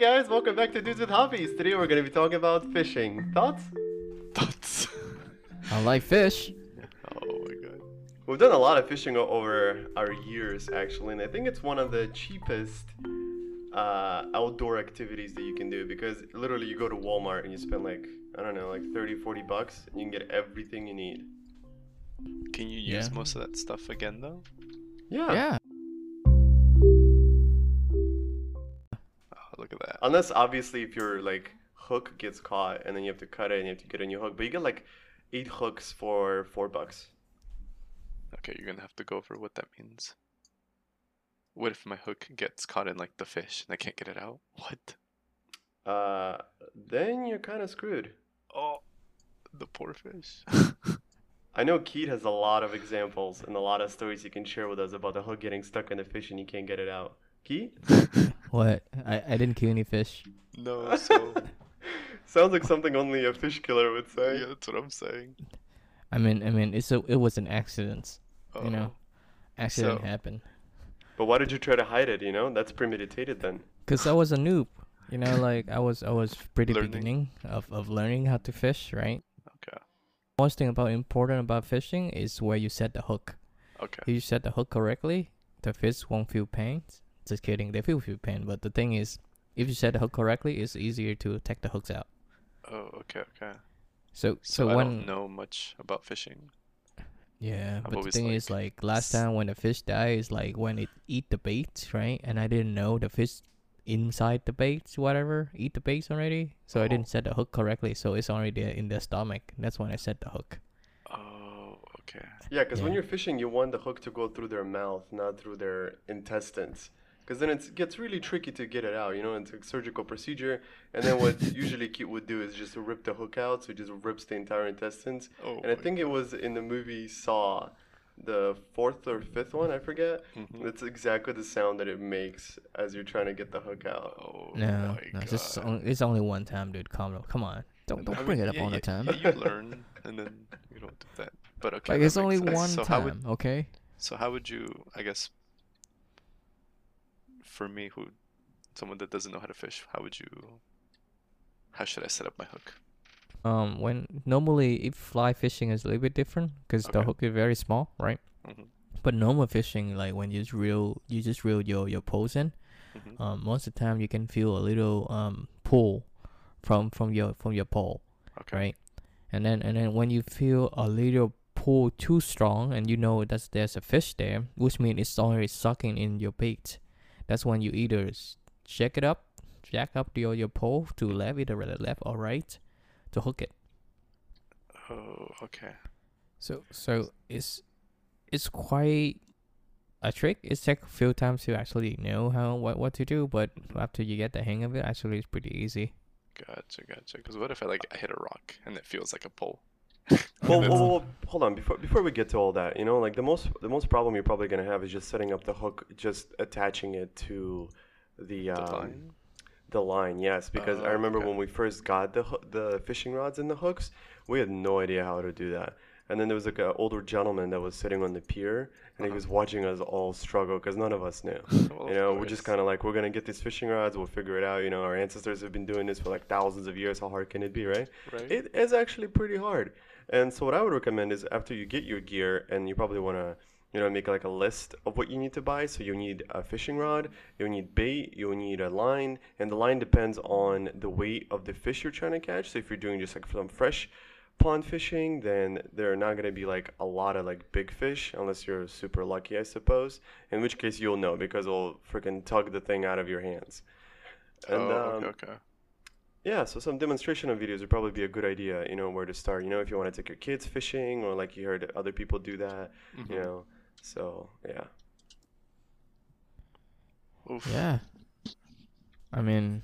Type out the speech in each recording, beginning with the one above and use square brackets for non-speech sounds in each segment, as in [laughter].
guys, welcome back to Dudes with Hobbies. Today we're going to be talking about fishing. Thoughts? Thoughts? I like fish. oh my god. We've done a lot of fishing over our years, actually, and I think it's one of the cheapest uh, outdoor activities that you can do because literally you go to Walmart and you spend like, I don't know, like 30, 40 bucks and you can get everything you need. Can you use Yeah. most of that stuff again though? Yeah. Yeah. Unless obviously if your like hook gets caught and then you have to cut it and you have to get a new hook, but you get like eight hooks for four bucks. Okay, you're gonna have to go over what that means. What if my hook gets caught in like the fish and I can't get it out? What? Uh, then you're kind of screwed. Oh, the poor fish. [laughs] I know Keith has a lot of examples and a lot of stories he can share with us about the hook getting stuck in the fish and you can't get it out. Keith? [laughs] What? I, I didn't kill any fish. no, so [laughs] Sounds like something only a fish killer would say. yeah, that's what I'm saying. I mean, I mean, it's a, it was an accident. Oh, You know, oh. accident So- happened. But why did you try to hide it, you know? That's premeditated then. Cause I was a noob. You know, [laughs] like I was, I was pretty Learning. beginning of, of learning how to fish, right? okay, Most thing about important about fishing is where you set the hook. okay. If you set the hook correctly, the fish won't feel pain. Just kidding, they feel feel pain. But the thing is, if you set the hook correctly, it's easier to take the hooks out. Oh, okay, okay. So, So, so, I when don't know much about fishing. Yeah, I've but the always, thing is, like last time when the fish dies, like when it eat the bait, right? And I didn't know the fish inside the bait, whatever, eat the bait already. So I Oh. didn't set the hook correctly, so it's already in the stomach. That's when I set the hook. Oh, okay. Yeah, because when you're fishing, you want the hook to go through their mouth, not through their intestines. Because then it gets really tricky to get it out, you know, it's a surgical procedure. And then what [laughs] usually Keith would do is just rip the hook out, so it just rips the entire intestines. Oh, And I my think it was in the movie Saw, the fourth or fifth one, I forget. Mhm. That's exactly the sound that it makes as you're trying to get the hook out. Oh No, my no, it's only, it's only one time, dude. Calm down. Come on, don't don't I bring mean, it up yeah, all yeah, the time. yeah, you learn [laughs] and then you don't do that. But okay, like it's only sense. one so time, would, okay? so how would you? I guess for me, who someone that doesn't know how to fish, how would you? How should I set up my hook? Um, when normally if fly fishing is a little bit different because the hook is very small, right? hmm But normal fishing, like when you just reel, you just reel your your poles in. hmm um, most of the time you can feel a little um, pull from from your from your pole, Okay. right? And then and then when you feel a little pull too strong, and you know that there's a fish there, which means it's already sucking in your bait. That's when you either check it up, jack up your your pole to left, either the left or right, to hook it. Oh, okay. So so it's it's quite a trick. It takes a few times to actually know how what what to do, but after you get the hang of it, actually it's pretty easy. Gotcha, gotcha. Because what if I like I hit a rock and it feels like a pole? [laughs] Well, well, well, hold on. Before before we get to all that, you know, like the most the most problem you're probably gonna have is just setting up the hook, just attaching it to the the um, line? The line, yes, because I Oh, remember okay. when we first got the the fishing rods and the hooks, we had no idea how to do that. And then there was like an older gentleman that was sitting on the pier, and he Uh-huh. was watching us all struggle because none of us knew. [laughs] Well, You know, we're just kind of like, we're gonna get these fishing rods, we'll figure it out. You know, our ancestors have been doing this for like thousands of years. How hard can it be, right? right. It is actually pretty hard. And so what I would recommend is after you get your gear and you probably want to you know make like a list of what you need to buy. So you need a fishing rod you need bait you need a line and the line depends on the weight of the fish you're trying to catch. So if you're doing just like some fresh pond fishing then there are not going to be like a lot of like big fish unless you're super lucky i suppose in which case you'll know because it'll freaking tug the thing out of your hands. And oh, um, okay, okay. Yeah, so some demonstration of videos would probably be a good idea, you know, where to start. You know, if you want to take your kids fishing or like you heard other people do that, Mhm. you know. So, yeah. Oof. Yeah. I mean,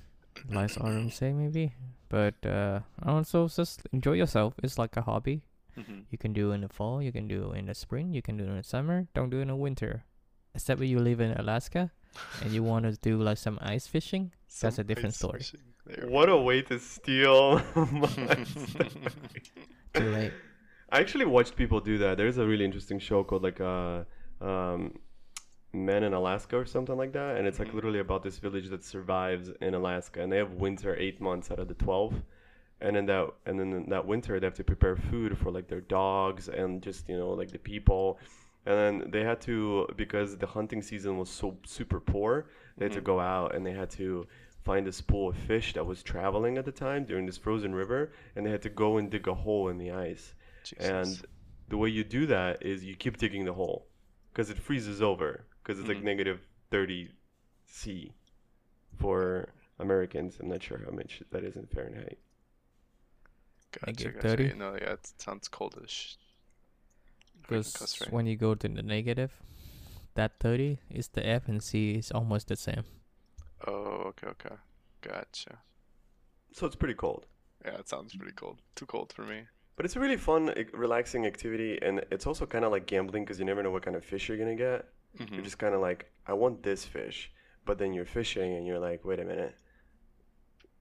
life's all I'm maybe, but uh, also just enjoy yourself. It's like a hobby. Mhm. You can do in the fall, you can do in the spring, you can do in the summer. Don't do it in the winter, except when you live in Alaska and you want to do like some ice fishing. That's a different story. fishing. What a way to steal [laughs] [laughs] Too late. I actually watched people do that. There's a really interesting show called like uh um Men in Alaska or something like that, and it's like Mhm. literally about this village that survives in Alaska, and they have winter eight months out of the twelve, and in that and then in that winter they have to prepare food for like their dogs and just you know like the people, and then they had to because the hunting season was so super poor, they had to Mhm. go out and they had to find this pool of fish that was traveling at the time during this frozen river, and they had to go and dig a hole in the ice. Jesus. And the way you do that is you keep digging the hole because it freezes over because it's like Mhm. negative 30 C for Americans. I'm not sure how much that is in Fahrenheit. gotcha, Negative gotcha. 30? You yeah, it sounds coldish. We can cuss, Because when you go to the negative, that 30 is the F and C is almost the same. Oh, okay, okay. Gotcha. So it's pretty cold. Yeah, it sounds pretty cold. Too cold for me. But it's a really fun, relaxing activity, and it's also kind of like gambling because you never know what kind of fish you're gonna get. hmm You're just kind of like, I want this fish, but then you're fishing and you're like, wait a minute,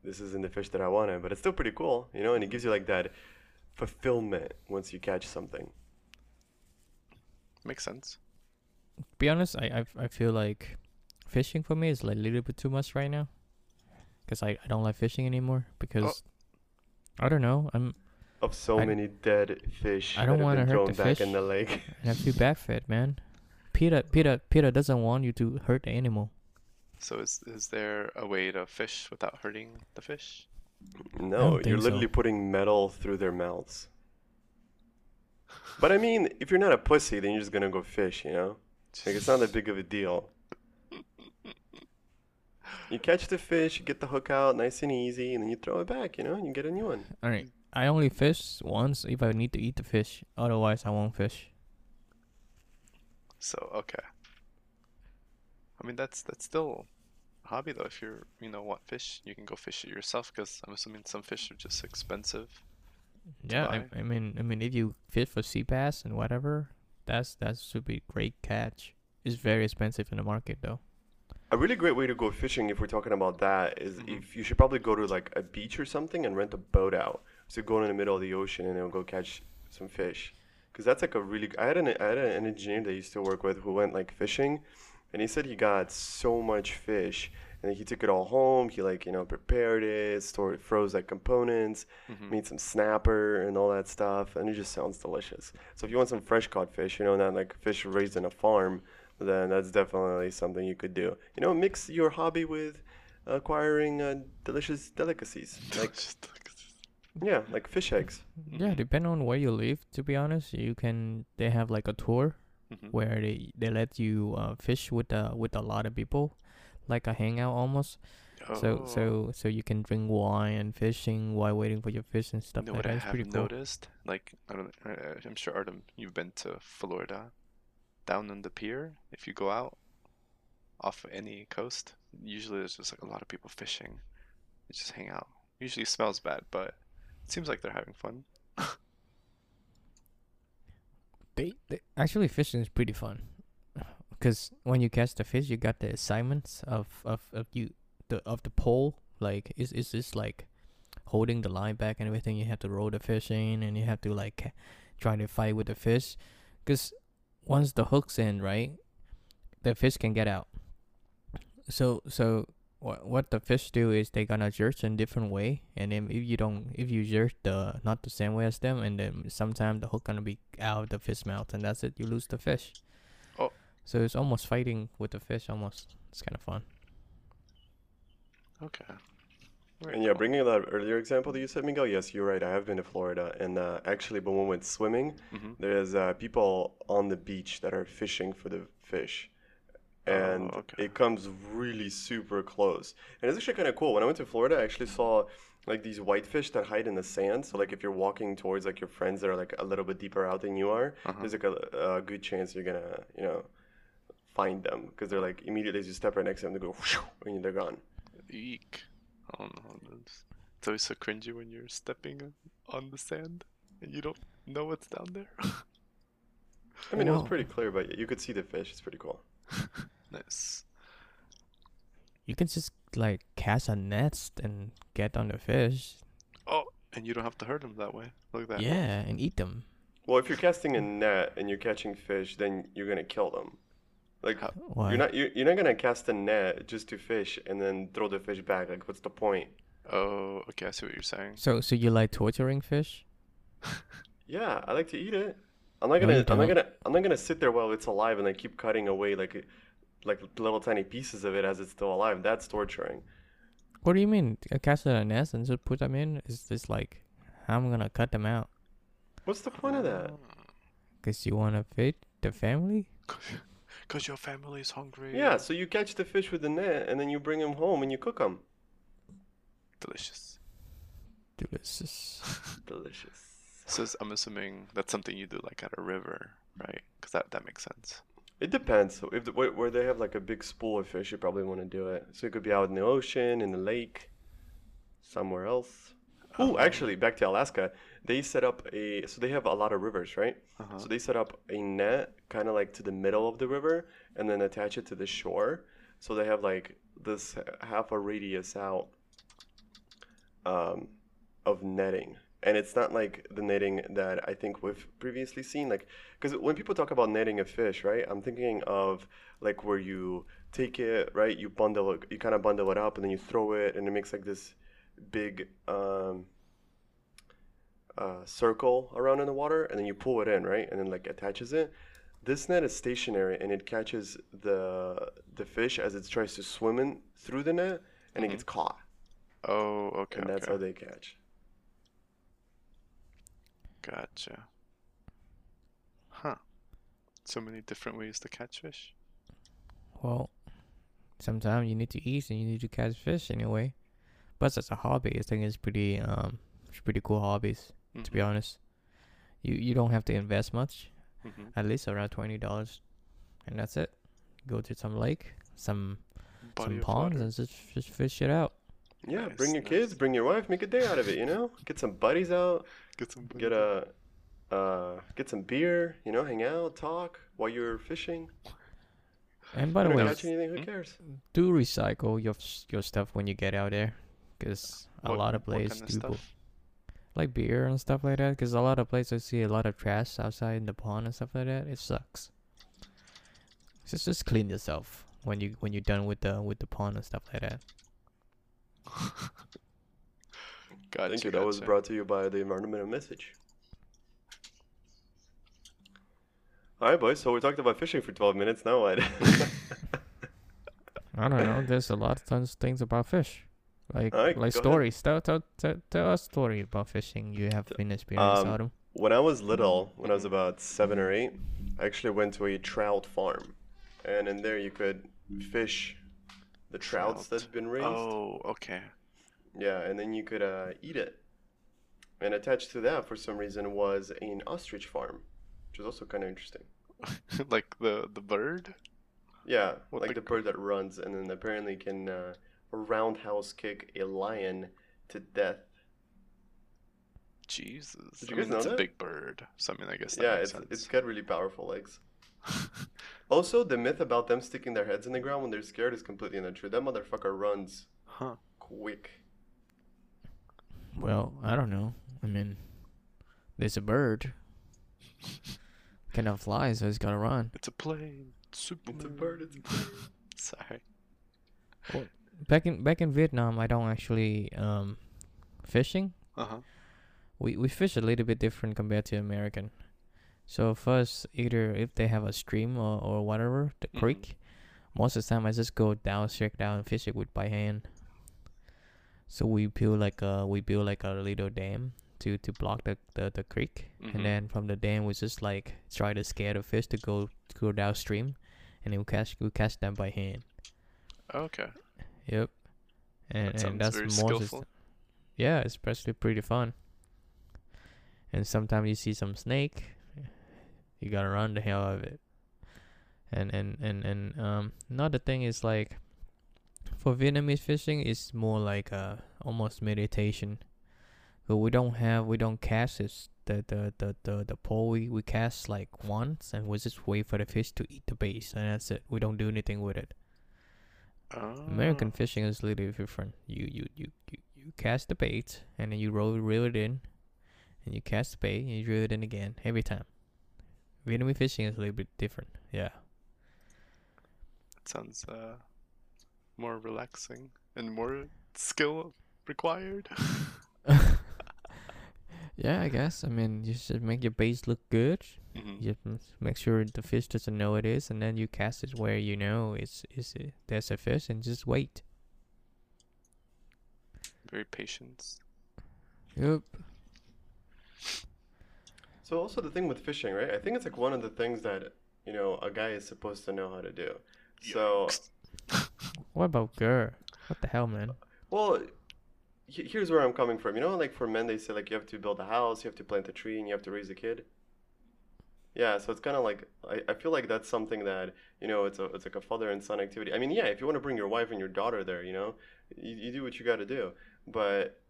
this isn't the fish that I wanted, but it's still pretty cool, you know. And it gives you like that fulfillment once you catch something. Makes sense. be honest, I, I I feel like fishing for me is like a little bit too much right now. Cause I, I don't like fishing anymore because I don't know I'm Of so I- many dead fish I don't wanna hurt the back fish. in the lake. [laughs] I feel bad for it, man. Peter [laughs] Peter Peter doesn't want you to hurt the animal. So is is there a way to fish without hurting the fish? No, you're think so. literally putting metal through their mouths. But I mean, if you're not a pussy, then you're just gonna go fish, you know? Like it's not that big of a deal. You catch the fish, you get the hook out nice and easy, and then you throw it back, you know, and you get a new one. All right, I only fish once if I need to eat the fish. Otherwise, I won't fish. So okay. I mean that's that's still a hobby though. If you're you know want fish, you can go fish it yourself. Because I'm assuming some fish are just expensive. Yeah, I. I mean I mean if you fish for sea bass and whatever, that's that should be great catch. It's very expensive in the market though. A really great way to go fishing, if we're talking about that, is Mhm. if you should probably go to like a beach or something and rent a boat out. So go in the middle of the ocean and then go catch some fish. Because that's like a really. I had an I had an engineer that I used to work with who went like fishing, and he said he got so much fish, and he took it all home. He like you know prepared it, stored, froze like components, Mhm. made some snapper and all that stuff, and it just sounds delicious. So if you want some fresh caught fish, you know, not like fish raised in a farm, then that's definitely something you could do. You know, mix your hobby with acquiring uh, delicious delicacies, [laughs] like Just look at this. yeah, like fish eggs. Yeah, depending on where you live, to be honest, you can. They have like a tour Mhm. where they they let you uh, fish with uh, with a lot of people, like a hangout almost. So Oh. so so you can drink wine and fishing while waiting for your fish and You stuff know like what I it's have pretty cool. noticed? Like, I don't, uh, I'm sure Artem, you've been to Florida. Down on the pier, if you go out off any coast, usually there's just like a lot of people fishing. They just hang out. Usually smells bad, but it seems like they're having fun. They, they actually fishing is pretty fun, because when you catch the fish, you got the assignments of of, of you the of the pole. Like is is this like holding the line back and everything? You have to roll the fish in, and you have to like try to fight with the fish, because once the hook's in, right, the fish can get out. So so what what the fish do is they gonna jerk in different way, and then if you don't if you jerk the not the same way as them, and then sometimes the hook gonna be out of the fish mouth, and that's it. You lose the fish. Oh. So it's almost fighting with the fish. Almost it's kind of fun. Okay. And yeah, bringing that earlier example that you said, Miguel. Yes, you're right. I have been to Florida, and uh, actually, when we went swimming, Mhm. there's uh, people on the beach that are fishing for the fish. And Oh, okay. it comes really super close. And it's actually kind of cool. When I went to Florida, I actually saw like these whitefish that hide in the sand. So like if you're walking towards like your friends that are like a little bit deeper out than you are, Uh-huh. there's like a, a good chance you're gonna you know find them because they're like immediately as you step right next to them, they go whoosh, and they're gone. Eek. I don't. It's, it's always so cringy when you're stepping on the sand and you don't know what's down there. [laughs] I mean, it was pretty clear, but you could see the fish. It's pretty cool. [laughs] nice. You can just like cast a net and get on the fish. Oh, and you don't have to hurt them that way. Look at that. Yeah, and eat them. Well, if you're casting a net and you're catching fish, then you're gonna kill them. Like How- Why? you're not you're, you're not gonna cast a net just to fish and then throw the fish back. Like what's the point? Oh, okay. I see what you're saying. So so you like torturing fish? [laughs] Yeah, I like to eat it. I'm not No, gonna you I'm not gonna I'm not gonna sit there while it's alive and I keep cutting away like like little tiny pieces of it as it's still alive. That's torturing. What do you mean? Cast a nest and just put them in? Is this like I'm gonna cut them out? What's the point of that? Oh. Cause you wanna feed the family? [laughs] Cause your family's hungry. Yeah, so you catch the fish with the net and then you bring them home and you cook them. Delicious. Delicious. [laughs] Delicious. So I'm assuming that's something you do like at a river, right? Because that that makes sense. It depends. So if the, where, where they have like a big spool of fish, you probably want to do it. So it could be out in the ocean, in the lake, somewhere else. Oh, actually, back to Alaska, they set up a. So they have a lot of rivers, right? Uh-huh. So they set up a net kind of like to the middle of the river and then attach it to the shore. So they have like this half a radius out um, of netting. And it's not like the netting that I think we've previously seen. Like, because when people talk about netting a fish, right, I'm thinking of like where you take it, right, you bundle it, you kind of bundle it up and then you throw it and it makes like this big um, uh, circle around in the water and then you pull it in, right? And then like attaches it. This net is stationary and it catches the the fish as it tries to swim in through the net and it Mhm. gets caught. Oh, okay. and that's okay. how they catch. Gotcha. Huh. So many different ways to catch fish. Well, sometimes you need to eat and you need to catch fish anyway. But as a hobby, I think it's pretty um, it's pretty cool hobbies to be honest. You you don't have to invest much, hmm at least around twenty dollars, and that's it. Go to some lake, some Body some of ponds, water. and just just fish it out. Yeah, Nice, bring your nice. kids, bring your wife, make a day out of it. You know, get some buddies out, Get some. get a, uh, get some beer. You know, hang out, talk while you're fishing. And by the way, catch anything. Who Hmm? cares? do recycle your your stuff when you get out there, because a What- lot of places kind do of bo- stuff? Like beer and stuff like that. Because a lot of places I see a lot of trash outside in the pond and stuff like that. It sucks. Just just clean yourself when you when you're done with the with the pond and stuff like that. [laughs] Gotcha, Thank you. That was brought to you by the environmental message. All right, boys. So we talked about fishing for 12 minutes. Now what? [laughs] I don't know. There's a lot of tons things about fish, like Alright, like go ahead. stories. Tell, tell tell tell a story about fishing. You have been experienced, um, Artem. when I was little, when I was about seven or eight, I actually went to a trout farm, and in there you could fish the trouts Trout. that's been raised. Oh, okay. Yeah, and then you could uh, eat it. And attached to that, for some reason, was an ostrich farm, which is also kind of interesting. [laughs] like the the bird. Yeah, What, like like- the bird that runs, and then apparently can uh, roundhouse kick a lion to death. Jesus. Did you guys mean, know it's that? a big bird. So I mean, I guess that yeah, makes it's it's sense. got really powerful legs. [laughs] Also, the myth about them sticking their heads in the ground when they're scared is completely untrue. That motherfucker runs Huh. quick. Well, I don't know. I mean, there's a bird. [laughs] Cannot fly, so it's gotta run. It's a plane. Superman. It's a bird. It's a bird. [laughs] Sorry. Back in back in Vietnam, I don't actually um fishing. Uh huh. We we fish a little bit different compared to American. So first, either if they have a stream or, or whatever, the Mhm. creek, most of the time I just go down straight down and fish it with by hand. So we build like a we build like a little dam to to block the the, the creek, Mhm. and then from the dam we just like try to scare the fish to go to go downstream, and then we catch we catch them by hand. Okay. Yep. And That and that's most yeah, it's actually pretty fun. And sometimes you see some snake, you gotta run the hell out of it. And and and and um, another thing is like, for Vietnamese fishing, it's more like uh almost meditation. But we don't have we don't cast this the the the the, the pole we, we cast like once and we just wait for the fish to eat the bait and that's it. We don't do anything with it. American Oh. fishing is a little different. You you you you, you cast the bait and then you roll reel it in, and you cast the bait and you reel it in again every time. Vietnamese fishing is a little bit different. Yeah. It sounds uh more relaxing and more skill required. [laughs] yeah, I guess. I mean, you should make your base look good. Mhm. You make sure the fish doesn't know it is, and then you cast it where you know it's is it, there's a fish, and just wait. Very patient. Yep. So also the thing with fishing, right? I think it's like one of the things that you know a guy is supposed to know how to do. So What about girl? What the hell, man? Well, he- here's where I'm coming from. You know, like for men, they say like you have to build a house, you have to plant a tree, and you have to raise a kid. Yeah, so it's kind of like I, I feel like that's something that you know it's a it's like a father and son activity. I mean, yeah, if you want to bring your wife and your daughter there, you know, you, you do what you got to do. But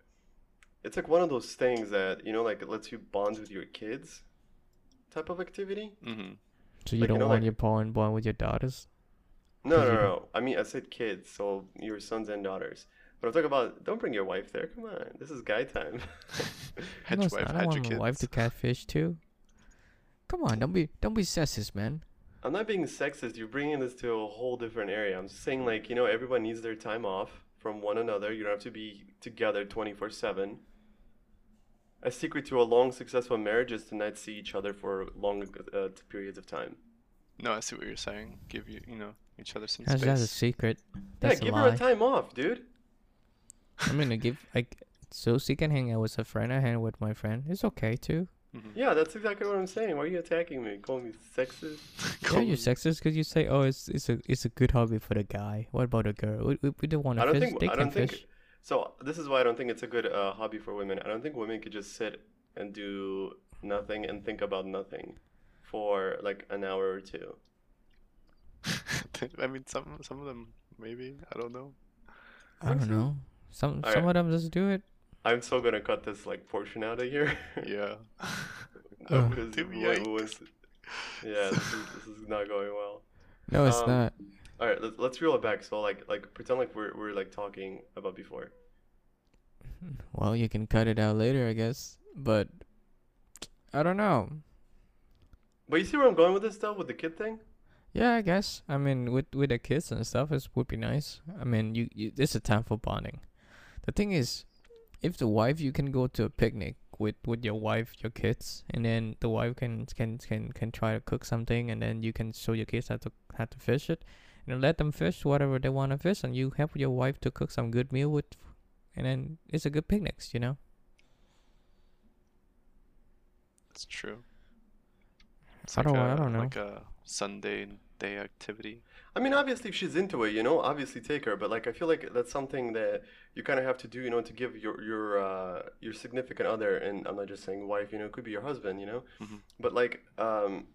it's like one of those things that you know like it lets you bond with your kids, type of activity. hmm So you Like, don't know, want like- your pawn bond with your daughters? No, Because no, no. I mean, I said kids, so your sons and daughters. But I'm talking about don't bring your wife there. Come on, this is guy time. [laughs] Had no, wife. I don't your want kids. my wife to catfish too. Come on, don't be don't be sexist, man. I'm not being sexist. You're bringing this to a whole different area. I'm just saying, like, you know, everyone needs their time off from one another. You don't have to be together 24 7. A secret to a long, successful marriage is to not see each other for long uh, periods of time. No, I see what you're saying. Give you, you know, each other some How's that a secret? That's yeah, give a her a time off, dude. I'm gonna give like so she can hang out with a friend. I hang with my friend. It's okay too. Mhm. Yeah, that's exactly what I'm saying. Why are you attacking me? Calling me sexist? [laughs] Yeah, you're sexist because you say, "Oh, it's it's a it's a good hobby for the guy." What about a girl? We, we, we don't want I to don't fish. think. they I can don't fish. think. So this is why I don't think it's a good uh, hobby for women. I don't think women could just sit and do nothing and think about nothing for like an hour or two. [laughs] I mean, some some of them maybe. I don't know. I don't know. Some Alright. some of them just do it. I'm still gonna cut this like portion out of here. [laughs] Yeah. Uh. because Dude, was- yeah, this is, this is not going well. No, it's Um, not. All right, let's let's reel it back. So like like pretend like we're we're like talking about before. [laughs] Well, you can cut it out later, I guess. But I don't know. But you see where I'm going with this stuff with the kid thing. Yeah, I guess. I mean, with with the kids and stuff, it would be nice. I mean, you, you this is a time for bonding. The thing is, if the wife, you can go to a picnic with with your wife, your kids, and then the wife can can can can try to cook something, and then you can show your kids how to how to fish it, and let them fish whatever they want to fish, and you help your wife to cook some good meal with, and then it's a good picnic, you know. It's true. It's I don't- I a, don't know. Like a Sunday day activity. I mean, obviously, if she's into it, you know, obviously take her. But like, I feel like that's something that you kind of have to do, you know, to give your your uh, your significant other, and I'm not just saying wife, you know, it could be your husband, you know, Mhm. but like, um,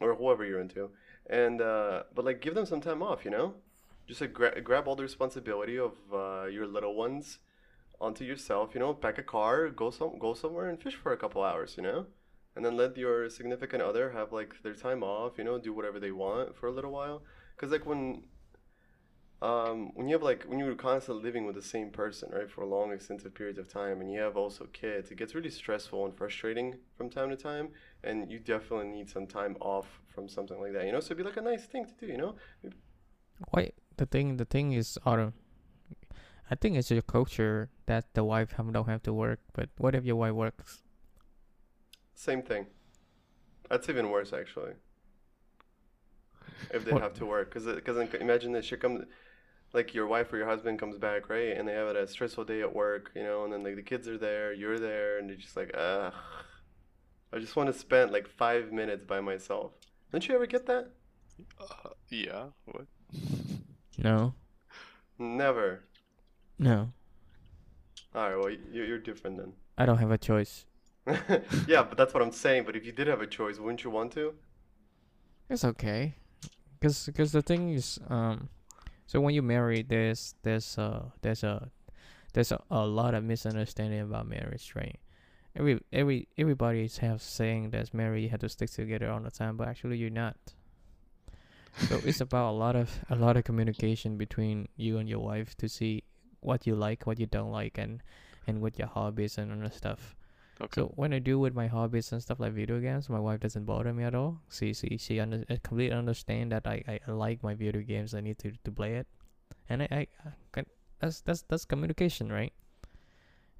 or whoever you're into, and uh, but like, give them some time off, you know, just like gra- grab all the responsibility of uh, your little ones onto yourself, you know, pack a car, go some go somewhere and fish for a couple hours, you know. And then let your significant other have like their time off, you know, do whatever they want for a little while because like when um when you have like when you're constantly living with the same person right for long extensive periods of time and you have also kids it gets really stressful and frustrating from time to time and you definitely need some time off from something like that you know so it'd be like a nice thing to do you know Why the thing the thing is Artem. I think it's your culture that the wife don't have to work. But what if your wife works? Same thing that's even worse actually if they What- have to work because because imagine this she comes like your wife or your husband comes back right and they have a stressful day at work you know and then like the kids are there you're there and you're just like ugh i just want to spend like five minutes by myself don't you ever get that Uh, yeah. What? [laughs] No, never no. all right well you're different then I don't have a choice. [laughs] yeah but that's what i'm saying but if you did have a choice wouldn't you want to It's okay, cause cause the thing is um, so when you marry, there's there's uh there's a there's a, a lot of misunderstanding about marriage, right? Every every everybody have saying that married you have to stick together all the time, but actually you're not. So it's [laughs] about a lot of a lot of communication between you and your wife to see what you like, what you don't like, and and what your hobbies and other stuff. Okay. So when I do with my hobbies and stuff like video games, my wife doesn't bother me at all. She she she under, completely understand that I, I, like my video games. I need to, to play it, and I, I, that's that's that's communication, right?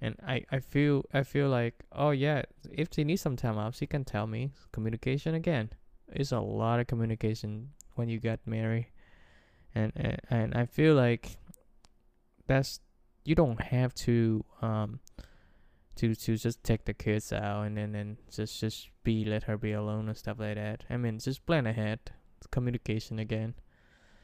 And I, I feel I feel like oh yeah, if she needs some time off, she can tell me. Communication again, it's a lot of communication when you get married, and and, and I feel like that's you don't have to um to to just take the kids out and then and just just be let her be alone and stuff like that. I mean, just plan ahead. It's communication again.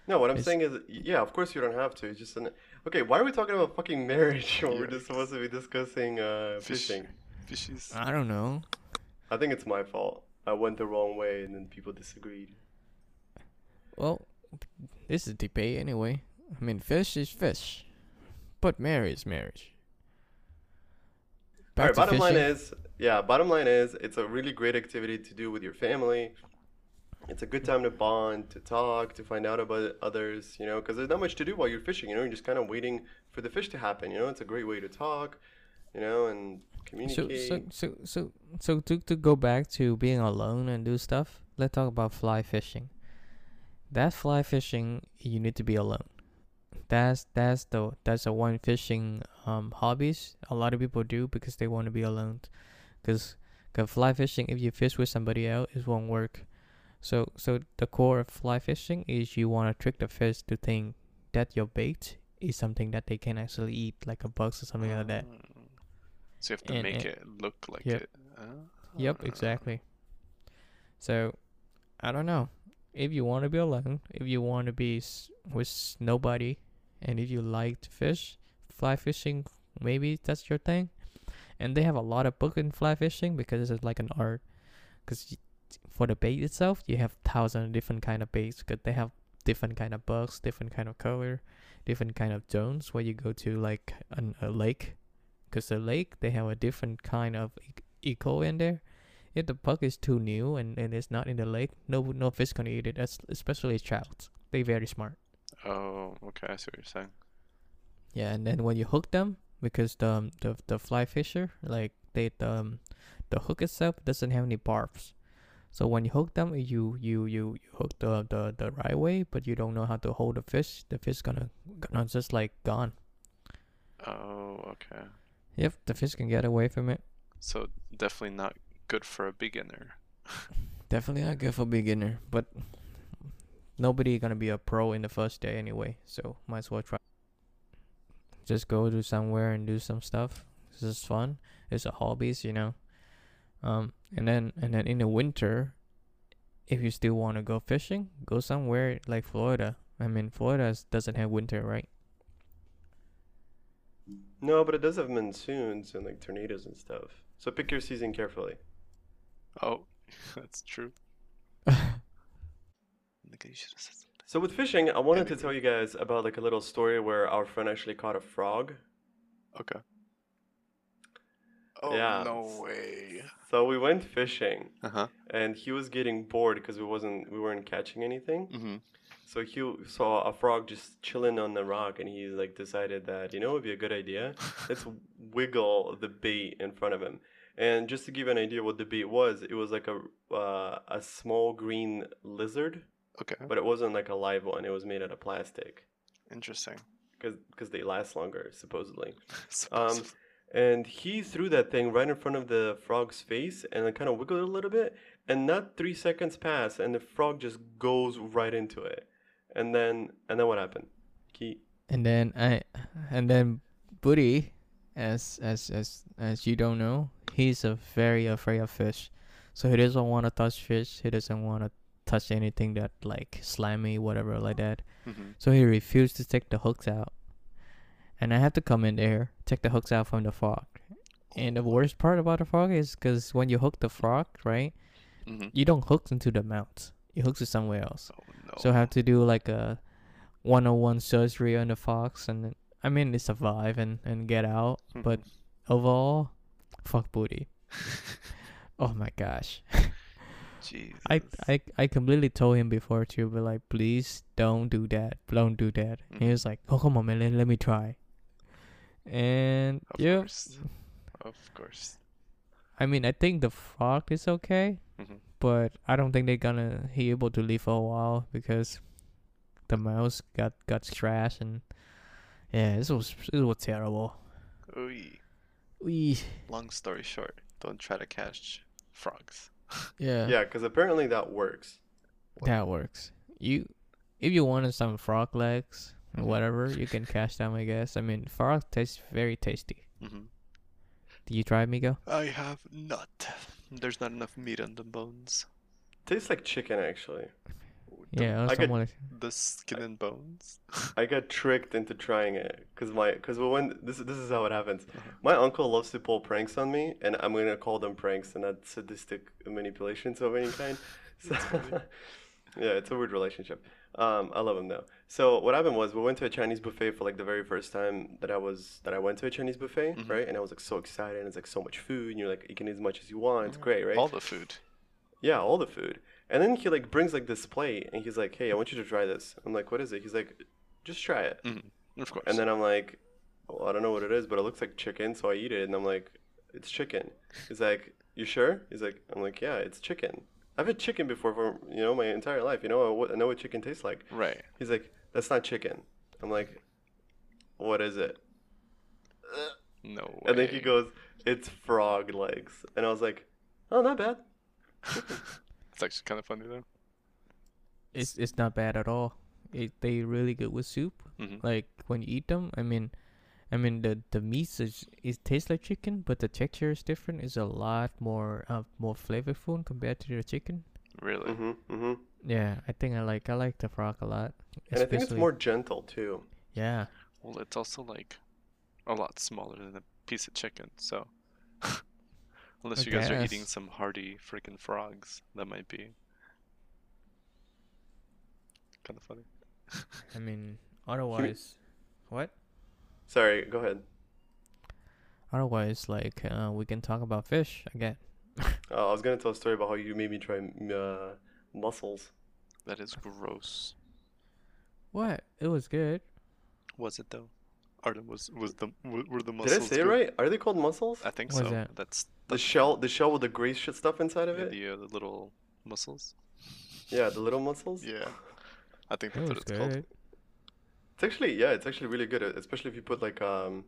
No, what I'm It's- saying is, yeah, of course you don't have to. It's just an okay. Why are we talking about fucking marriage [laughs] when we're just supposed to be discussing uh, Fish- fishing? Fishes. I don't know. I think it's my fault. I went the wrong way, and then people disagreed. Well, this is debate anyway. I mean, fish is fish, but marriage is marriage. All right. to Bottom line is, yeah. Bottom line is, it's a really great activity to do with your family. It's a good time to bond, to talk, to find out about others. You know, because there's not much to do while you're fishing. You know, you're just kind of waiting for the fish to happen. You know, it's a great way to talk. You know, and so communicate. so so so so to to go back to being alone and do stuff. Let's talk about fly fishing. That fly fishing, you need to be alone. That's that's the that's the one fishing um hobbies a lot of people do because they want to be alone. Cause, cause fly fishing, if you fish with somebody else, it won't work. So so the core of fly fishing is you want to trick the fish to think that your bait is something that they can actually eat, like a bug or something like that. Mm. So you have to And- make and- it look like Yep. it. Yep, Ah. exactly. So, I don't know. If you want to be alone, if you want to be s- with nobody, and if you like to fish, fly fishing, maybe that's your thing. And they have a lot of book in fly fishing because it's like an art. Because for the bait itself, you have thousands of different kind of baits. Because they have different kind of bugs, different kind of color, different kind of zones where you go to like an, a lake. Because the lake, they have a different kind of ec- eco in there if the bug is too new and, and it's not in the lake, no no fish gonna eat it. Especially trouts. They very smart. Oh, okay. I see what you're saying. Yeah, and then when you hook them, because the um, the the fly fisher like they the um, the hook itself doesn't have any barbs. So when you hook them, you you you, you hook the, the the right way, but you don't know how to hold the fish. The fish gonna gonna just like gone. Oh, okay. Yep, the fish can get away from it. So definitely not good for a beginner. [laughs] Definitely not good for beginner, but nobody gonna be a pro in the first day anyway, so might as well try. Just go to somewhere and do some stuff. This is fun. It's a hobbies, you know. Um, and then and then in the winter, if you still want to go fishing, go somewhere like Florida. I mean, Florida doesn't have winter, right? No, but it does have monsoons and like tornadoes and stuff. So pick your season carefully. Oh, [laughs] that's true. [laughs] Nigga, you should have said something. So with fishing, I wanted to tell you guys about like a little story where our friend actually caught a frog. Okay. Oh Yeah. no way. So we went fishing, Uh huh. and he was getting bored because we wasn't we weren't catching anything. Mhm. So he saw a frog just chilling on the rock, and he like decided that you know it'd be a good idea. [laughs] Let's wiggle the bait in front of him. And just to give you an idea what the bait was, it was like a uh, a small green lizard, okay. but it wasn't like a live one. It was made out of plastic Interesting. because they last longer supposedly. [laughs] Um, supposedly. And he threw that thing right in front of the frog's face and then kind of wiggled it a little bit. And not three seconds pass, and the frog just goes right into it. And then, and then what happened? He, And then I, and then Buddy, as as as as you don't know, he's a very afraid of fish, so he doesn't want to touch fish. He doesn't want to touch anything that like slimy, whatever like that. Mhm. So he refused to take the hooks out, and I have to come in there take the hooks out from the frog. And the worst part about the frog is because when you hook the frog, right, Mhm. you don't hook into the mouth. You hook it somewhere else. Oh no. So I have to do like a 101 surgery on the fox, and I mean they survive and and get out. But Mhm. overall, fuck booty. [laughs] Oh my gosh. [laughs] Jesus. I I I completely told him before too, but like please don't do that. Don't do that. And he was like, oh come on man, let, let me try. And Of yeah, course. Of course. I mean, I think the frog is okay, Mhm. but I don't think they're gonna be able to live for a while because the mouse got got scratched and yeah, this was this was terrible. We Long story short, don't try to catch frogs. Yeah, Yeah, because apparently that works. that works. You if you wanted some frog legs or Mhm. whatever, you can catch them. I guess. I mean, frog tastes very tasty. hmm Did you try it, Miguel? I have not. There's not enough meat on the bones. Tastes like chicken actually. The- Yeah, I something could- like The skin and bones. I got tricked into trying it because my because when this this is how it happens. My uncle loves to pull pranks on me, and I'm gonna call them pranks and not sadistic manipulations of any kind. [laughs] So, [laughs] yeah, it's a weird relationship. Um, I love him though. So what happened was we went to a Chinese buffet for like the very first time that I was that I went to a Chinese buffet, Mhm. right? And I was like so excited. And it's like so much food, and you're like you can eat as much as you want. It's great, right? All the food. Yeah, all the food. And then he like brings like this plate, and he's like, "Hey, I want you to try this." I'm like, "What is it?" He's like, "Just try it." hmm Of course. And then I'm like, well, I don't know what it is, but it looks like chicken, so I eat it, and I'm like, it's chicken. He's like, you sure? He's like, I'm like, yeah, it's chicken. I've had chicken before for you know my entire life. You know, I, I know what chicken tastes like. right. He's like, that's not chicken. I'm like, what is it? No way. And then he goes, it's frog legs, and I was like, oh, not bad. [laughs] It's actually kind of funny though. it's it's not bad at all. It they really good with soup. hmm Like when you eat them, I mean, I mean the the meat is it tastes like chicken, but the texture is different. It's a lot more uh more flavorful compared to the chicken. Really. hmm hmm Yeah, I think I like I like the frog a lot. And I think it's more gentle too. Yeah, Well, it's also like a lot smaller than a piece of chicken, so [laughs] unless I you guys are eating some hardy freaking frogs, that might be kind of funny. [laughs] I mean otherwise, [laughs] what? Sorry, go ahead. Otherwise, like uh, we can talk about fish again. Uh, [laughs] I was gonna tell a story about how you made me try uh, mussels. That is gross. What? It was good. Was it though? Artem was was the were the mussels. Did? I say it good? right? Are they called mussels? I think What is so. that? That's The shell, the shell with the gray shit stuff inside of yeah, it. the, uh, the little mussels. Yeah, the little mussels. Yeah, [laughs] I think It that's was what it's called. It's actually yeah, it's actually really good, especially if you put like um,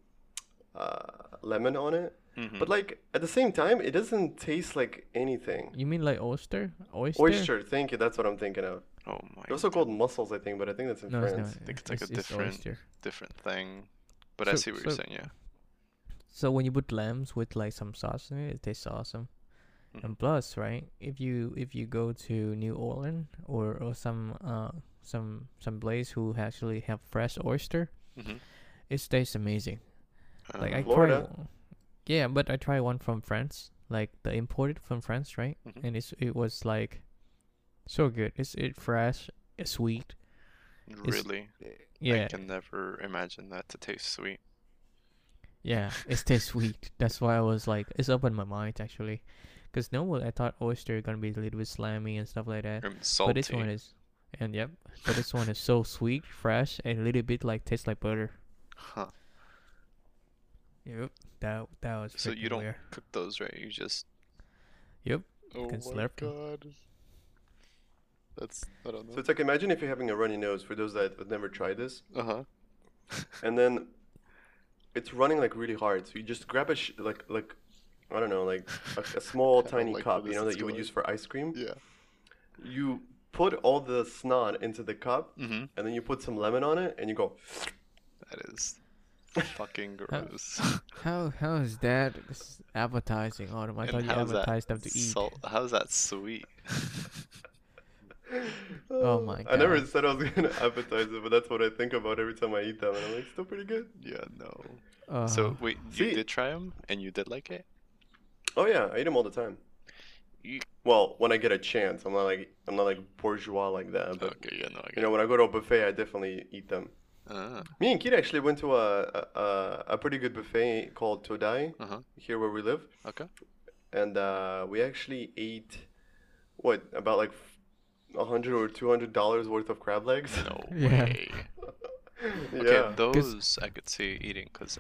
uh, lemon on it. Mhm. But like at the same time, it doesn't taste like anything. You mean like oyster? Oyster? Oyster, thank you. That's what I'm thinking of. oh my. They're also called mussels, I think, but I think that's in No, it's France. not. think it's like a it's different- oyster. different thing. But I see what you're saying. Yeah. So when you put lambs with like some sauce in it, it tastes awesome. Mhm. And plus, right, if you if you go to New Orleans or, or some uh some some place who actually have fresh oyster, Mhm. it tastes amazing. Like I Florida. tried, yeah, but I tried one from France, like the imported from France, right? Mhm. And it's it was like so good. It's it fresh, it's sweet. really, Yeah, I can never imagine that to taste sweet. Yeah, it tastes sweet. [laughs] That's why I was like, it's opened my mind actually, because normally I thought oyster gonna be a little bit slimy and stuff like that, Um, salty. but this one is, and yep, but this one is so sweet, fresh, and a little bit like tastes like butter. Huh. Yep, that that was. So you don't weird. cook those, right? You just. Yep. Oh can my god. That's I don't know. So it's like imagine if you're having a runny nose for those that have never tried this, uh huh. [laughs] and then it's running like really hard. So you just grab a sh- like like I don't know like a, a small [laughs] tiny like cup, you know that you would use for ice cream. Yeah. You put all the snot into the cup, Mm-hmm. and then you put some lemon on it, and you go. [sniffs] That is [laughs] fucking gross. How how is that advertising? appetizing, Artem? I And thought you how's advertised them to eat. Salt. How's that sweet? Oh my god. I never said I was gonna [laughs] appetize it, but that's what I think about every time I eat them, and I'm like, still pretty good. yeah. No. Uh, So wait, you See- did try them and you did like it? Oh yeah, I eat them all the time. You- Well, when I get a chance, I'm not like I'm not like bourgeois like that, but Okay. Yeah. No. I you know, when I go to a buffet, I definitely eat them. Ah. Me and Kid actually went to a a, a, a pretty good buffet called Todai Uh huh. here where we live, Okay. and uh, we actually ate what about like a hundred or two hundred dollars worth of crab legs. No [laughs] Yeah. way. [laughs] yeah. Okay, those I could see eating because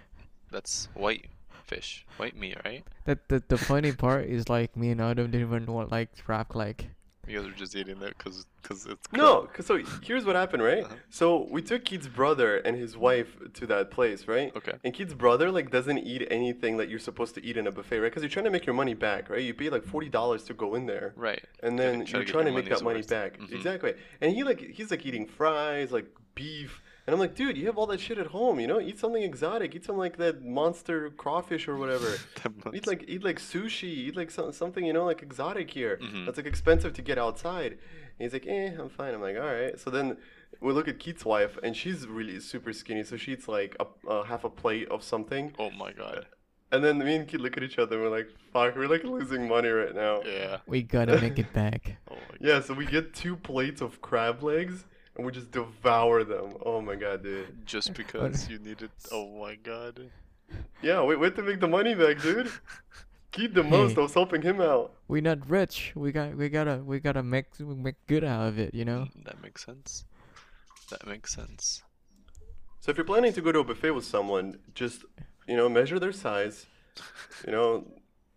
that's white fish. White meat, right? The, the the funny part is like me and Adam didn't even want like crab like You guys are just eating it because cause it's No. 'cause so here's what happened, right? Uh-huh. So we took Keith's brother and his wife to that place, right? Okay. And Keith's brother like doesn't eat anything that you're supposed to eat in a buffet, right? Because you're trying to make your money back, right? You pay like forty dollars to go in there, Right. and Yeah, then try you're trying to your make that money worth. back. Mhm. Exactly. And he like he's like eating fries, like beef, and I'm like, dude, you have all that shit at home, you know? Eat something exotic. Eat something like that monster crawfish or whatever. [laughs] Eat like eat like sushi. Eat like some, something you know like exotic here. Mhm. That's like expensive to get outside. And he's like, eh, I'm fine. I'm like, all right. So then we look at Keith's wife, and she's really super skinny. So she eats like a, a half a plate of something, oh my god. and then me and Keith look at each other. and We're like, fuck, we're like losing money right now. Yeah. we gotta make it back. [laughs] Oh my god. Yeah. So we get two plates of crab legs, and we just devour them. Oh my god, dude. Just because you needed. Oh my god. Yeah. Wait, wait to make the money back, dude. Keep the most. Hey. I was helping him out. We're not rich. We got we gotta we gotta make we make good out of it, you know? Mm, That makes sense. That makes sense. So if you're planning to go to a buffet with someone, just you know measure their size, you know,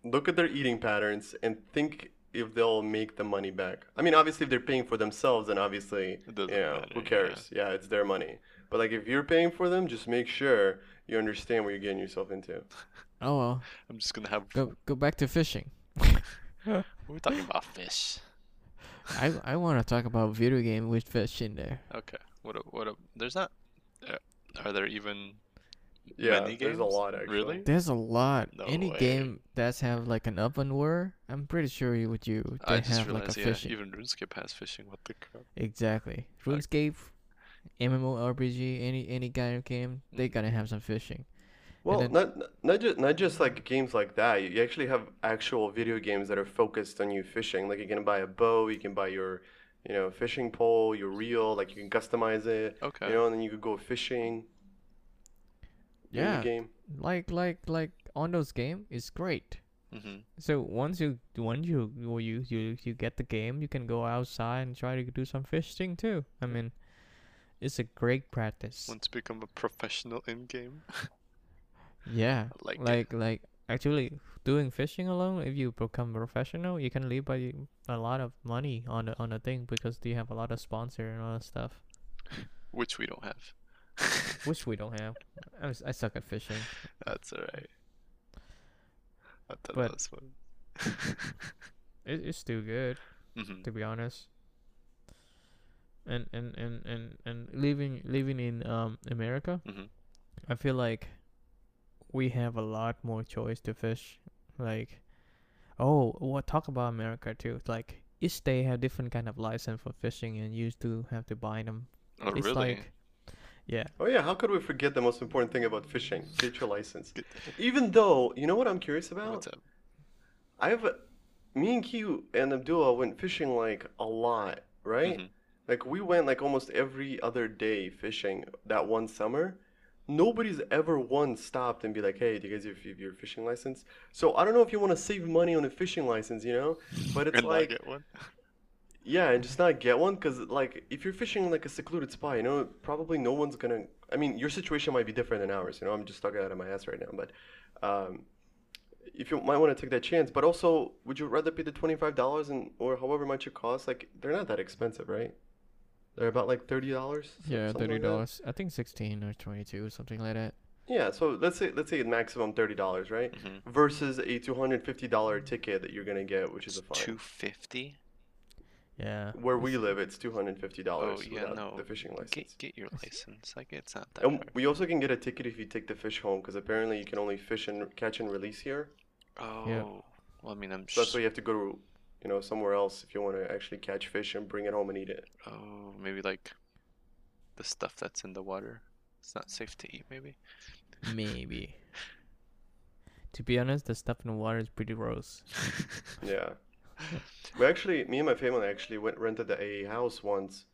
look at their eating patterns, and think if they'll make the money back. I mean, obviously if they're paying for themselves, then obviously It you know matter, who yeah. cares? Yeah. it's their money. But like if you're paying for them, just make sure you understand what you're getting yourself into. Oh well. I'm just gonna have. Go go back to fishing. [laughs] We're talking about fish. I I wanna talk about video game with fish in there. Okay. What? A, what? A, there's not. Uh, are there even? Yeah, many there's a lot actually. Really? There's a lot. No Any way. game that's have like an open world, I'm pretty sure you would you they I just have like a realized, yeah, fishing. even RuneScape has fishing. What the crap? Exactly. Like- RuneScape, MMORPG, any any kind of game, they Mhm. gotta have some fishing. Well, then- not not just not just like games like that. You, you actually have actual video games that are focused on you fishing. Like you can buy a bow, you can buy your, you know, fishing pole, your reel. Like you can customize it. Okay. You know, and then you could go fishing. In the Yeah. game. Like like like on those game, is great. hmm So once you once you well, you you you get the game, you can go outside and try to do some fishing too. I mean, it's a great practice. Want to become a professional in game? [laughs] Yeah, like it. like like actually doing fishing alone. If you become professional, you can live by a lot of money on the on the thing because you have a lot of sponsor and all that stuff, [laughs] Which we don't have. [laughs] [laughs] which we don't have. I suck at fishing. That's alright. I thought But- that was fun. [laughs] It, it's still good. hmm to be honest. And and and and and living living in um America, hmm I feel like we have a lot more choice to fish. Like, oh, what talk about America too? It's like each state have different kind of license for fishing, and you used to have to buy them. Oh, it's really? like, yeah, Oh yeah, how could we forget the most important thing about fishing? Get your license. Even though, you know what I'm curious about? What's up? I've, me and Q and Abdullah went fishing like a lot, right? Mhm. Like we went like almost every other day fishing that one summer. Nobody's ever once stopped and be like, "Hey, do you guys have have your fishing license?" So I don't know if you want to save money on a fishing license, you know, but it's and not like, get one. Yeah, and just not get one because like if you're fishing like a secluded spot, you know, probably no one's gonna. I mean, your situation might be different than ours. You know, I'm just talking out of my ass right now, but um, if you might want to take that chance, but also, would you rather pay the twenty five dollars and or however much it costs? Like, they're not that expensive, right? They're about like thirty dollars. yeah, thirty dollars. I think sixteen or twenty-two or something like that. Yeah, so let's say let's say a maximum thirty dollars, right? hmm Versus a two hundred fifty dollar ticket that you're gonna get, which is a fine. Two fifty. Yeah. Where we live, it's two hundred fifty dollars Oh, yeah, without no. the fishing license. Get get your license. Like it's not that And hard. we also can get a ticket if you take the fish home, because apparently you can only fish and catch and release here. Oh. Well, I mean, I'm. So that's why you have to go to, you know, somewhere else if you want to actually catch fish and bring it home and eat it. Oh, maybe like the stuff that's in the water. It's not safe to eat. Maybe. Maybe. To be honest, the stuff in the water is pretty gross. [laughs] Yeah. [laughs] we actually, me and my family actually went rented a house once,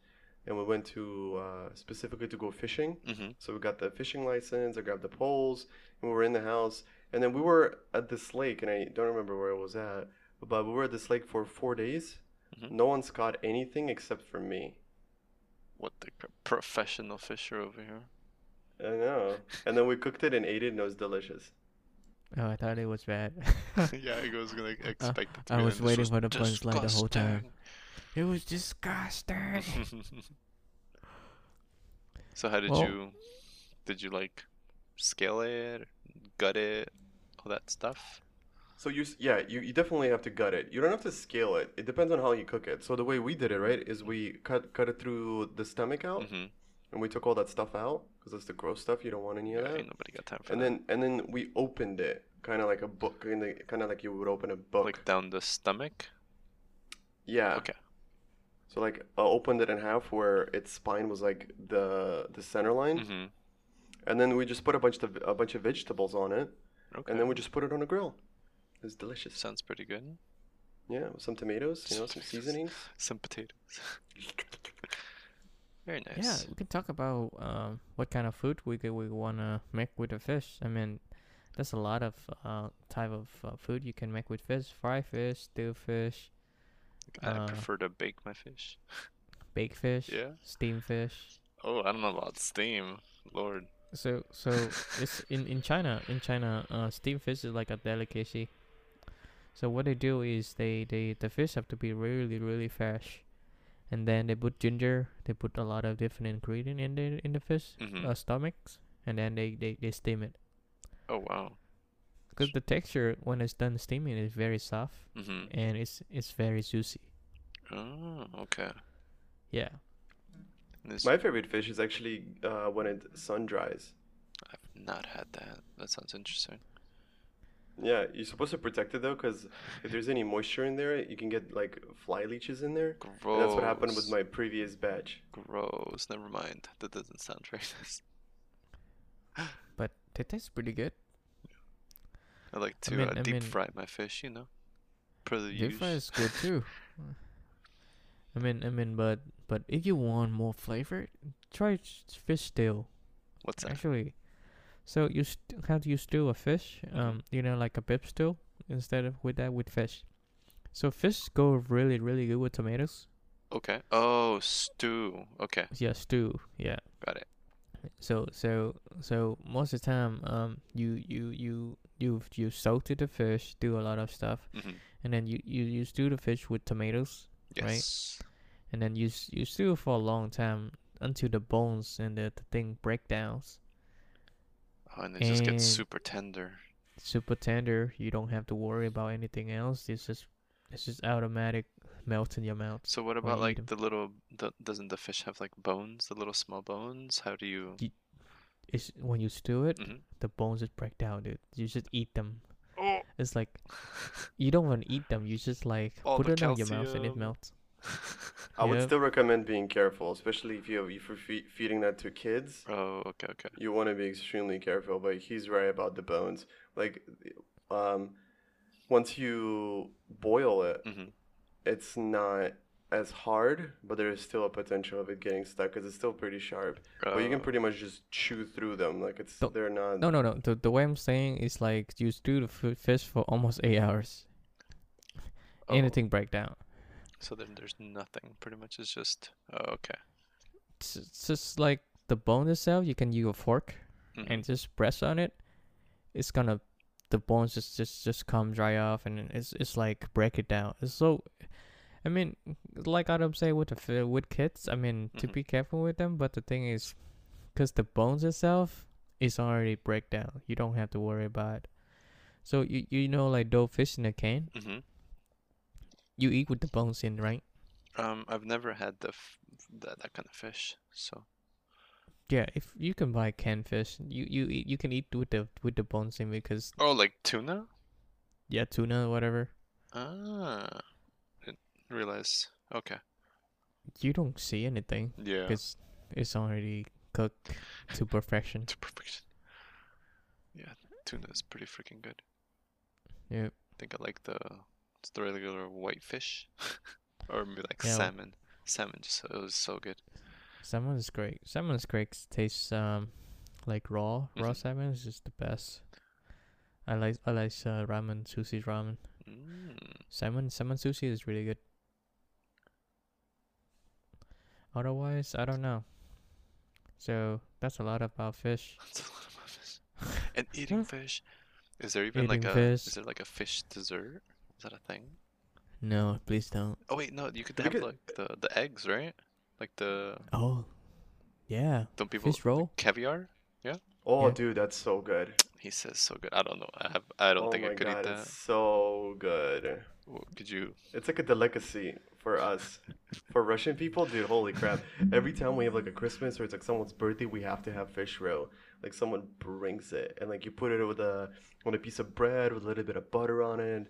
and we went to uh, specifically to go fishing. hmm So we got the fishing license. I grabbed the poles, and we were in the house. And then we were at this lake, and I don't remember where it was at, but we were at this lake for four days. Mhm. No one's caught anything except for me. What the professional fisher over here? I know. And then we cooked it and ate it, and it was delicious. Oh, I thought it was bad. [laughs] [laughs] yeah, I was gonna expect it to I be, was and this waiting for the punchline the whole time. it was disgusting. [laughs] so how did Well- you did you like scale it, gut it, all that stuff? So you, yeah, you, you definitely have to gut it. You don't have to scale it. It depends on how you cook it. So the way we did it, right, is we cut cut it through the stomach out, Mm-hmm. and we took all that stuff out because that's the gross stuff. You don't want any Yeah, of that. ain't nobody got time for And that. then and then we opened it, kind of like a book, kind of like you would open a book. like down the stomach. yeah. Okay. So like I opened it in half where its spine was like the the center line, Mm-hmm. and then we just put a bunch of a bunch of vegetables on it, Okay. and then we just put it on a grill. It's delicious. sounds pretty good. Yeah, with some tomatoes, you know, some seasonings. [laughs] Some potatoes. [laughs] Very nice. Yeah, we can talk about um, what kind of food we could, we wanna make with the fish. I mean, there's a lot of uh, type of uh, food you can make with fish: fry fish, stew fish, I uh, prefer to bake my fish. bake fish, Yeah. Steam fish. Oh, I don't know about steam. Lord. So so [laughs] it's in in China. In China, uh, steamed fish is like a delicacy. So what they do is they they the fish have to be really really fresh, and then they put ginger. They put a lot of different ingredient in the in the fish Mhm. uh, stomachs, and then they they they steam it. Oh wow. Because the texture when it's done steaming is very soft Mm-hmm. and it's it's very juicy. Oh, okay. Yeah. This, My favorite fish is actually uh, when it sun dries. I've not had that. That sounds interesting. Yeah, you're supposed to protect it though, because if there's any moisture in there, you can get like fly leeches in there. Gross. And that's what happened with my previous batch. Gross. Never mind. That doesn't sound [laughs] very nice. But it tastes pretty good. I like to mean- uh, I deep mean- fry my fish. You know. Per the Deep use. fry is good too. [laughs] I mean, I mean, but but if you want more flavor, try fish tail. What's that? Actually, so you st- how do you stew a fish? Mhm. Um, you know, like a bib stew instead of with that with fish. So fish go really really good with tomatoes. Okay. Oh, stew. Okay. Yeah, stew. Yeah. Got it. So so so most of the time, um, you you you you you salted the fish, do a lot of stuff, Mm-hmm. and then you you you stew the fish with tomatoes, Right. Yes. and then you you stew for a long time until the bones and the, the thing break down. And it just gets super tender. Super tender. You don't have to worry about anything else. It's just it's just automatic melt in your mouth. So what about you like the little? The, doesn't the fish have like bones? The little small bones? How do you? Ye- It's when you stew it, hmm the bones just break down, dude. You just eat them. Oh. It's like you don't want to eat them. You just like All put it in your mouth and it melts. I would still recommend being careful, especially if you if you're fe- feeding that to kids. oh, okay, okay. You want to be extremely careful. But he's right about the bones. Like, um, once you boil it, hmm it's not as hard, but there is still a potential of it getting stuck because it's still pretty sharp. But you can Oh, pretty much just chew through them. Like it's Don't- they're not. No, no, no. The the way I'm saying is like you stew the fish for almost eight hours. oh, Anything break down. So then there's nothing. Pretty much it's just. Oh, okay. It's, it's just like the bone itself. You can use a fork Mhm. and just press on it. It's gonna the bones just just just come dry off and it's it's like break it down. It's so. I mean, like Artem say with the with kids. I mean, to Mhm. be careful with them. But the thing is, because the bones itself is already break down. You don't have to worry about. It. So you you know like those fish in a can. Mhm. You eat with the bones in, right? Um, I've never had the f- that that kind of fish. So. Yeah, if you can buy canned fish, you you eat, you can eat with the with the bones in because Oh, like tuna? yeah, tuna whatever. Ah. Didn't realize. Okay. You don't see anything Yeah. because it's already cooked to perfection. To perfection. Yeah, tuna is pretty freaking good. Yeah, I think I like the it's the regular white fish, [laughs] or maybe like Yeah. salmon. Salmon just it was so good. salmon is great. Salmon is great. Tastes um like raw. Raw Mhm. salmon is just the best. I like I like uh, ramen sushi ramen. Mm. Salmon salmon sushi is really good. Otherwise, I don't know. So that's a lot about fish. [laughs] That's a lot of fish. And [laughs] eating fish Is there even like a fish. is there like a fish dessert? Is that a thing? No, please don't. Oh wait, no, you could have could- like the the eggs, right? Like the Oh, yeah. don't people Fish roll. caviar? Yeah. Oh, Yeah. dude, that's so good. He says so good. I don't know. I have I don't oh think my I could god, eat that. it's so good. Well, Could you? It's like a delicacy for us. For Russian people, dude, holy crap. Every time we have like a Christmas or it's like someone's birthday, we have to have fish roe. Like someone brings it and like you put it with a on a piece of bread with a little bit of butter on it.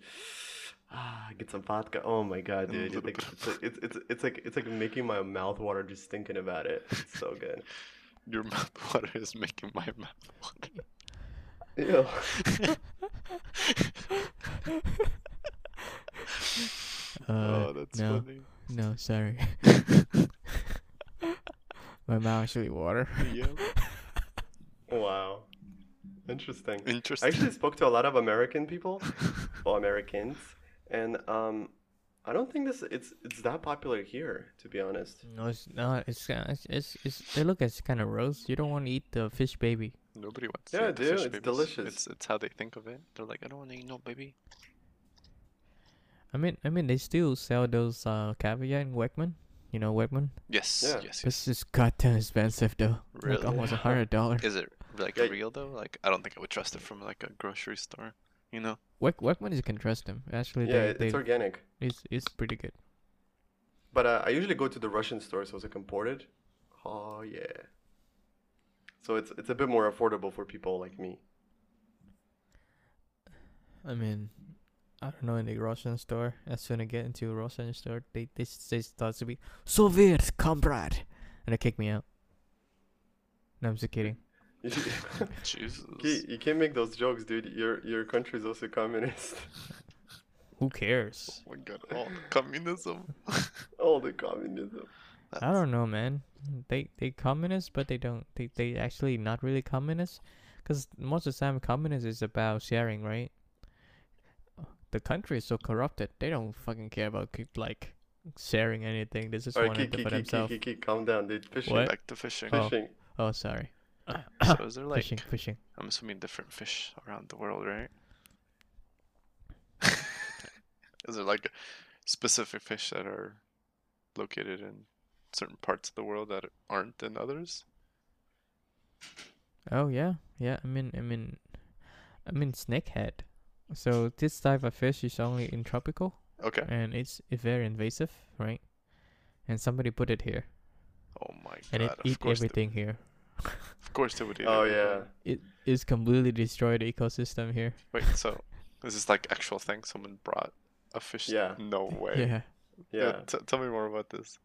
Ah, [sighs] get some vodka. Oh my god, dude. It's like, it's, like, it's, it's, it's like it's like making my mouth water just thinking about it. It's so good. [laughs] Your mouth water is making my mouth water. Ew. Uh, [laughs] oh, that's no, funny. no, sorry. [laughs] My mouth actually water. Yeah. Wow. Interesting. Interesting. I actually spoke to a lot of American people, well, Americans, and um, I don't think this it's it's that popular here, to be honest. No, it's not. It's it's, it's it's they look as kind of gross. You don't want to eat the fish baby. Nobody wants Yeah, to eat the fish it's babies. delicious. It's it's how they think of it. They're like, I don't want to eat no baby. I mean, I mean, they still sell those uh caviar in Wegman. You know Wegman. Yes, Yeah. yes, It's yes. just goddamn expensive though. Really? Like almost a hundred dollars. Is it like Yeah. real though? Like I don't think I would trust it from like a grocery store. You know? Weg Wegman you can trust them. Actually, Yeah, they, it- they it's organic. it's it's pretty good. But uh, I usually go to the Russian store, so it's like imported. Oh yeah. So it's it's a bit more affordable for people like me. I mean, I don't know in the Russian store. As soon as I get into a Russian store, they they s- they start to be Soviet comrade, and they kick me out. No, I'm just kidding. You, Jesus. you, you can't make those jokes, dude. Your your country's also communist. Who cares? Oh my god, oh, [laughs] all the communism. All the communism. I don't know, man. They they communist, but they don't. They they actually not really communist, because most of the time communist is about sharing, right? The country is so corrupted. They don't fucking care about keep, like sharing anything. They just All right, want it Kiki, for Kiki, themselves. Kiki, Kiki, calm down, dude. Fishing, What? Back to fishing. Oh. fishing. Oh, sorry. [coughs] So is there like fishing, fishing. I'm assuming different fish around the world, right? [laughs] is there like specific fish that are located in certain parts of the world that aren't in others? Oh yeah, yeah. I mean, I mean, I mean snakehead. So this type of fish is only in tropical, Okay. and it's very invasive, right? And somebody put it here, Oh my god. and it eat everything here. Of course they would eat Oh everything. yeah. It is completely destroyed the ecosystem here. Wait, [laughs] so this is this like actual thing? Someone brought a fish? Yeah. No way. Yeah. Yeah. T- tell me more about this.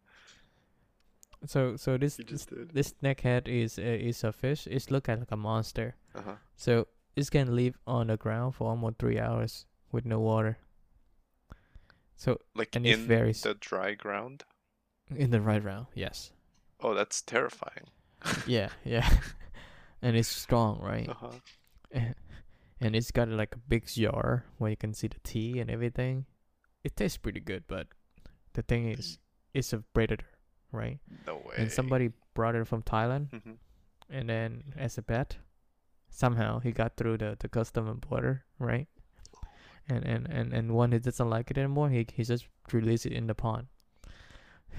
So so this You just did. this snakehead is uh, is a fish. It's look at like a monster. Uh huh. So it can live on the ground for almost three hours with no water. So Like And it's in very the dry ground. in the right round, yes. Oh, that's terrifying. [laughs] yeah, yeah. And it's strong, right? Uh huh. and [laughs] and it's got like a big jar where you can see the tea and everything. It tastes pretty good, but the thing is, it's a predator, right? No way. And somebody brought it from Thailand, hmm and then as a pet, somehow he got through the the custom and border, right? And and and and when he doesn't like it anymore, he he just released it in the pond. [laughs]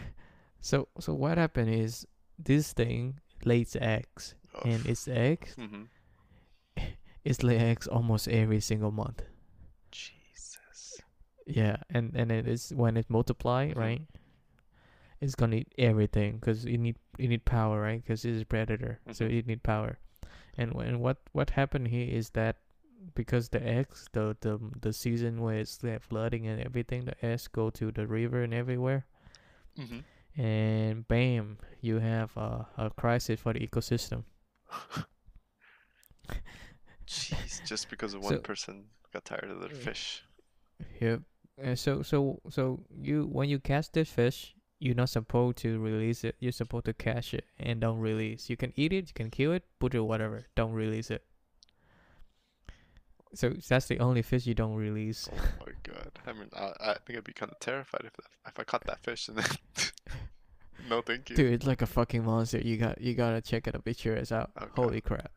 So so what happened is this thing lays eggs, and its eggs hmm [laughs] It's lay eggs almost every single month. Jesus. Yeah, and and it is when it multiply, Mhm. right? It's gonna eat everything because you need you need power, right? Because it's a predator, so Mhm. you need power. And when what what happened here is that because the eggs, the the the season where it's like flooding and everything, the eggs go to the river and everywhere, hmm and bam, you have a a crisis for the ecosystem. Jeez. Just because one So- person got tired of their Yeah. fish. Yep. Uh, so so so you when you catch this fish, you're not supposed to release it. You're supposed to catch it and don't release. You can eat it, you can kill it, put it whatever. Don't release it. So that's the only fish you don't release. Oh my god. I mean, I, I think I'd be kind of terrified if that, if I caught that fish and then. [laughs] no, thank you. Dude, it's like a fucking monster. You got you gotta check it a picture. It's out. Okay. Holy crap.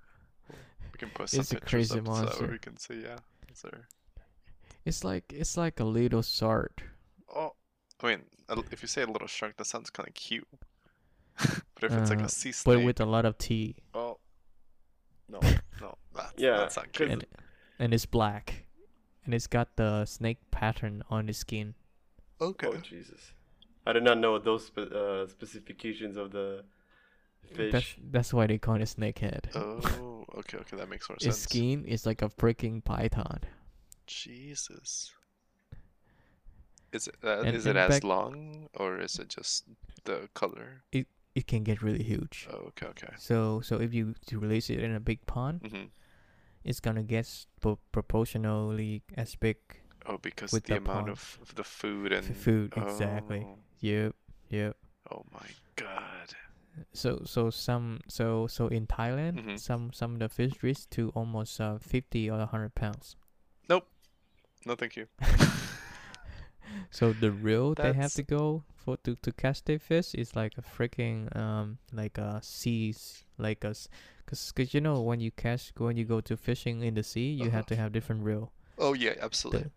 We can post some It's a crazy up so monster. we can see. Yeah. Is there? It's like it's like a little shark. Oh, I mean, if you say a little shark, that sounds kind of cute. [laughs] but if it's like Uh, a sea snake, but with a lot of teeth, oh, no, [laughs] no, that's, Yeah, that's not 'cause- cute. and and it's black, and it's got the snake pattern on its skin. Okay. Oh Jesus! I did not know those spe- uh, specifications of the fish. That's that's why they call it snakehead. Oh, [laughs] okay, okay, that makes more sense. its skin is like a freaking python. Jesus. Is it uh, And- is it as back- long or is it just the color? It it can get really huge. Oh, okay, okay. So so if you to release it in a big pond, hmm it's gonna get s- pro- proportionally as big. Oh, because With the the amount pond. of, of the food and food, exactly. Oh, Yep, yep. oh my god. So so some so so in Thailand, Mhm. some some of the fish reach to almost uh, fifty or hundred pounds. Nope. No, thank you. [laughs] So the reel they have to go for to to catch their fish is like a freaking um like a seas like a cause, cause you know when you catch when you go to fishing in the sea you have Uh-huh. to have different reel. Oh yeah, absolutely.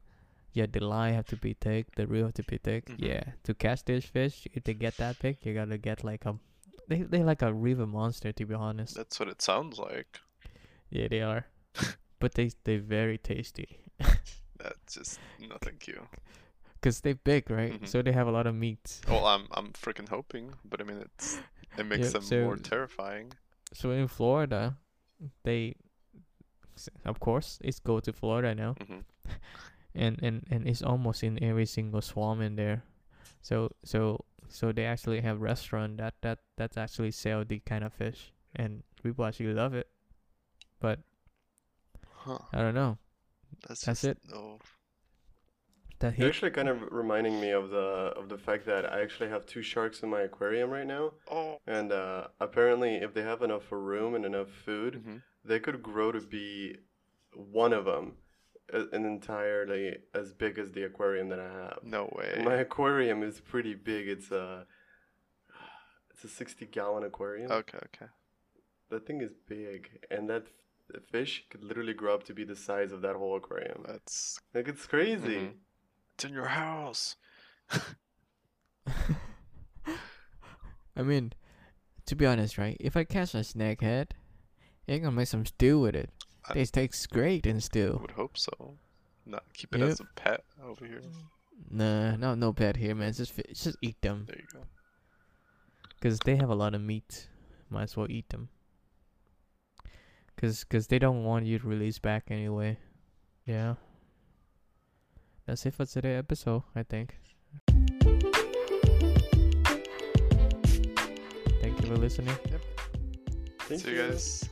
Yeah, the line have to be thick, the reel have to be thick. Mhm. Yeah, to catch this fish, if they get that big, you gotta get like a they they like a river monster to be honest. That's what it sounds like. Yeah, they are. [laughs] but they they very tasty. [laughs] That's just no, thank you. Cause they big, right? Mhm. So they have a lot of meat. Well, I'm I'm freaking hoping, but I mean it's it makes Yep, them more terrifying. So in Florida, they, s- of course, it's go to Florida now, hmm [laughs] and and and it's almost in every single swamp in there. So so so they actually have restaurant that that that actually sell the kind of fish, and people actually love it. But Huh. I don't know. That's, That's just, it. Oh, That You're actually kind of reminding me of the of the fact that I actually have two sharks in my aquarium right now, oh. and uh, apparently, if they have enough room and enough food, hmm they could grow to be one of them, an entirely as big as the aquarium that I have. No way. My aquarium is pretty big. It's a it's a sixty gallon aquarium. Okay, okay. That thing is big, and that f- fish could literally grow up to be the size of that whole aquarium. That's Like it's crazy. Mhm. it's in your house. [laughs] I mean, to be honest, right? If I catch a snakehead, I'm gonna make some stew with it. I- [laughs] It tastes great in I would hope so. Not keep it Yep. as a pet over here. Nah, no, no pet here, man. Just fi- just eat them, There you go. cause they have a lot of meat. Might as well eat them. Cause, cause they don't want you to release back anyway. Yeah. That's it for today episode, I think. Thank you for listening. Thank See you guys.